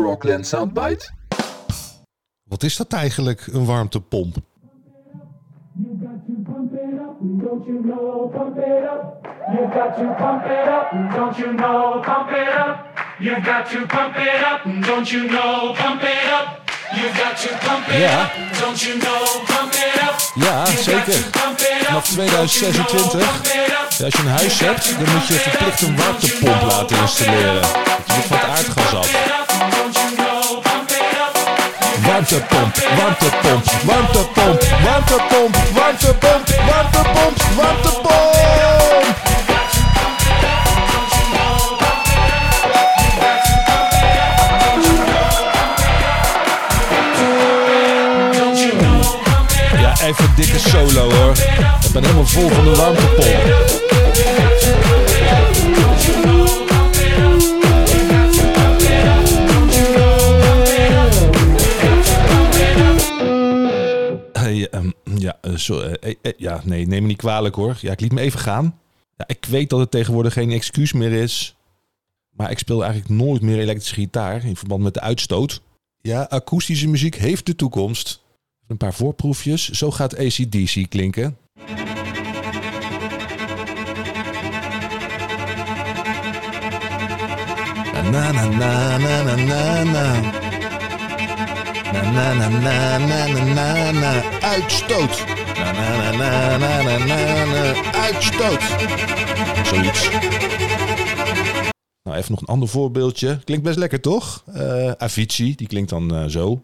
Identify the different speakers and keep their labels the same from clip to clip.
Speaker 1: Frogland Soundbite?
Speaker 2: Wat is dat eigenlijk, een warmtepomp?
Speaker 3: You got to pump it up, don't you know? Pump it up. You got to pump it up, don't you know? Pump it up. You got to pump it up, don't you know? Pump it up. You got to pump it
Speaker 2: Ja.
Speaker 3: up, don't you know? Pump it up.
Speaker 2: Ja, zeker. Vanaf
Speaker 3: don't you know?
Speaker 2: 2026.
Speaker 3: Pump it up.
Speaker 2: Ja, als je een huis hebt, dan moet je verplicht een warmtepomp laten installeren. Je moet van het aardgas af. Warmtepomp, warmtepomp, warmtepomp, warmtepomp, warmtepomp, warmtepomp, warmtepomp. Ja, even dikke solo hoor. Ik ben helemaal vol van de warmtepomp. Ja, eh, eh, eh, eh, nee, neem me niet kwalijk hoor. Ja, ik liet me even gaan. Ja, ik weet dat het tegenwoordig geen excuus meer is. Maar ik speel eigenlijk nooit meer elektrische gitaar in verband met de uitstoot. Ja, akoestische muziek heeft de toekomst. Een paar voorproefjes. Zo gaat ACDC klinken. Na na na na na na na. Na na na na na na na na. Uitstoot. Uitstoot. Zoiets. Nou, even nog een ander voorbeeldje. Klinkt best lekker, toch? Eh Avicii, die klinkt dan zo.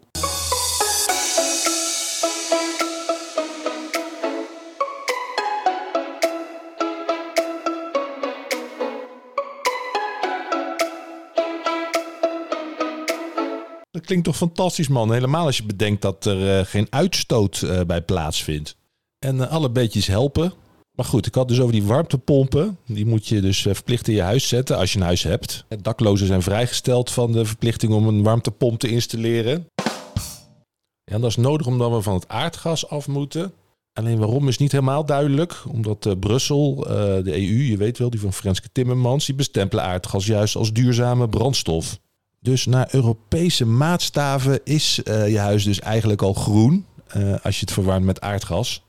Speaker 2: Dat klinkt toch fantastisch, man. Helemaal als je bedenkt dat er geen uitstoot bij plaatsvindt. En eh, alle beetjes helpen. Maar goed, ik had dus over die warmtepompen. Die moet je dus eh, verplicht in je huis zetten als je een huis hebt. Daklozen zijn vrijgesteld van de verplichting om een warmtepomp te installeren. En dat is nodig omdat we van het aardgas af moeten. Alleen waarom is niet helemaal duidelijk. Omdat eh, Brussel, de EU, je weet wel, die van Franske Timmermans, die bestempelen aardgas juist als duurzame brandstof. Dus naar Europese maatstaven is je huis dus eigenlijk al groen als je het verwarmt met aardgas.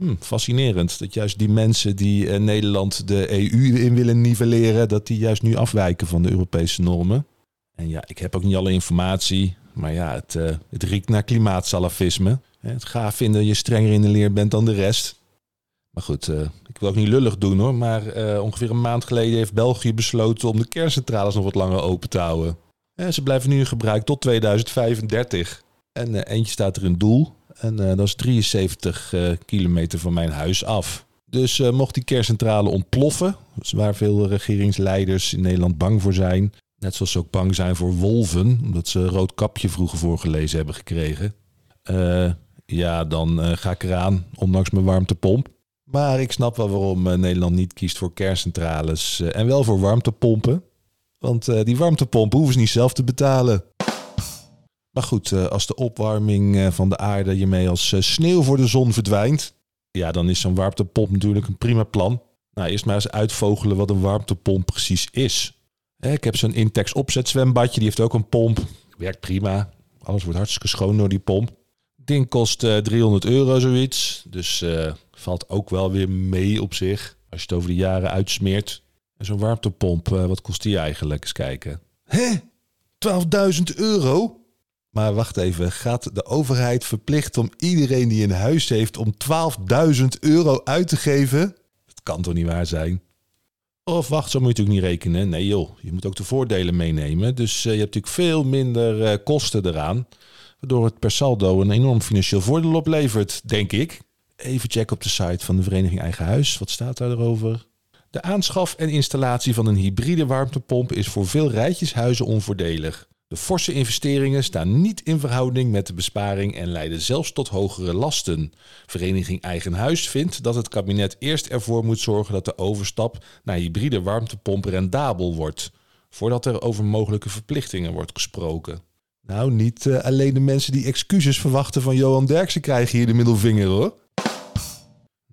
Speaker 2: Hm, fascinerend dat juist die mensen die eh, Nederland de EU in willen nivelleren, dat die juist nu afwijken van de Europese normen. En ja, ik heb ook niet alle informatie, maar ja, het, eh, het riekt naar klimaatsalafisme. Het gaaf vinden dat je strenger in de leer bent dan de rest. Maar goed, eh, ik wil ook niet lullig doen hoor, maar ongeveer een maand geleden heeft België besloten om de kerncentrales nog wat langer open te houden. Ze blijven nu in gebruik tot 2035. En eentje staat er in doel. En eh, dat is 73 eh, kilometer van mijn huis af. Dus eh, mocht die kerncentrale ontploffen, dus waar veel regeringsleiders in Nederland bang voor zijn. Net zoals ze ook bang zijn voor wolven, omdat ze rood kapje vroeger voorgelezen hebben gekregen. Ja, dan ga ik eraan, ondanks mijn warmtepomp. Maar ik snap wel waarom Nederland niet kiest voor kerncentrales en wel voor warmtepompen. Want die warmtepompen hoeven ze niet zelf te betalen. Maar goed, eh, als de opwarming eh, van de aarde hiermee als eh, sneeuw voor de zon verdwijnt, ja, dan is zo'n warmtepomp natuurlijk een prima plan. Nou, eerst maar eens uitvogelen wat een warmtepomp precies is. Ik heb zo'n Intex opzetzwembadje, die heeft ook een pomp. Werkt prima. Alles wordt hartstikke schoon door die pomp. Ding kost eh, 300 euro zoiets. Dus valt ook wel weer mee op zich. Als je het over de jaren uitsmeert. En zo'n warmtepomp, wat kost die eigenlijk? Eens kijken. Hè? 12.000 euro? Maar wacht even, gaat de overheid verplichten om iedereen die een huis heeft om 12.000 euro uit te geven? Dat kan toch niet waar zijn? Of wacht, zo moet je natuurlijk niet rekenen. Nee joh, je moet ook de voordelen meenemen. Dus eh, je hebt natuurlijk veel minder eh, kosten eraan. Waardoor het per saldo een enorm financieel voordeel oplevert, denk ik. Even checken op de site van de Vereniging Eigen Huis. Wat staat daar erover? De aanschaf en installatie van een hybride warmtepomp is voor veel rijtjeshuizen onvoordelig. De forse investeringen staan niet in verhouding met de besparing en leiden zelfs tot hogere lasten. Vereniging Eigen Huis vindt dat het kabinet eerst ervoor moet zorgen dat de overstap naar hybride warmtepomp rendabel wordt, voordat er over mogelijke verplichtingen wordt gesproken. Nou, niet eh, alleen de mensen die excuses verwachten van Johan Derksen krijgen hier de middelvinger hoor.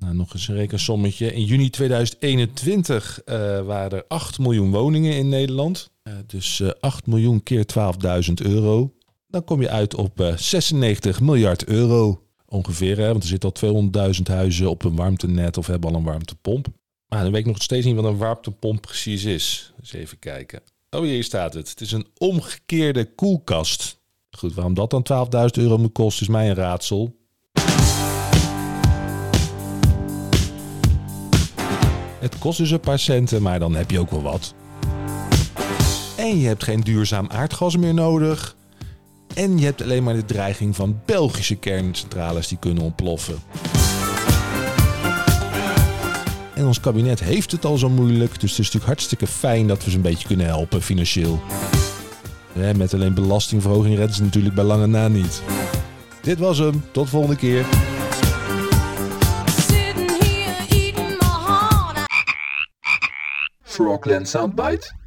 Speaker 2: Nou, nog eens een rekensommetje. In juni 2021 eh, waren er 8 miljoen woningen in Nederland. Uh, dus uh, 8 miljoen keer 12.000 euro. Dan kom je uit op 96 miljard euro ongeveer. Hè? Want er zitten al 200.000 huizen op een warmtenet of hebben al een warmtepomp. Maar dan weet ik nog steeds niet wat een warmtepomp precies is. Dus even kijken. Oh, hier staat het. Het is een omgekeerde koelkast. Goed, waarom dat dan 12.000 euro moet kosten is mij een raadsel. Het kost dus een paar centen, maar dan heb je ook wel wat. En je hebt geen duurzaam aardgas meer nodig. En je hebt alleen maar de dreiging van Belgische kerncentrales die kunnen ontploffen. En ons kabinet heeft het al zo moeilijk, dus het is natuurlijk hartstikke fijn dat we ze een beetje kunnen helpen financieel. met alleen belastingverhoging redden ze natuurlijk bij lange na niet. Dit was hem, tot volgende keer.
Speaker 1: Frogland Soundbite.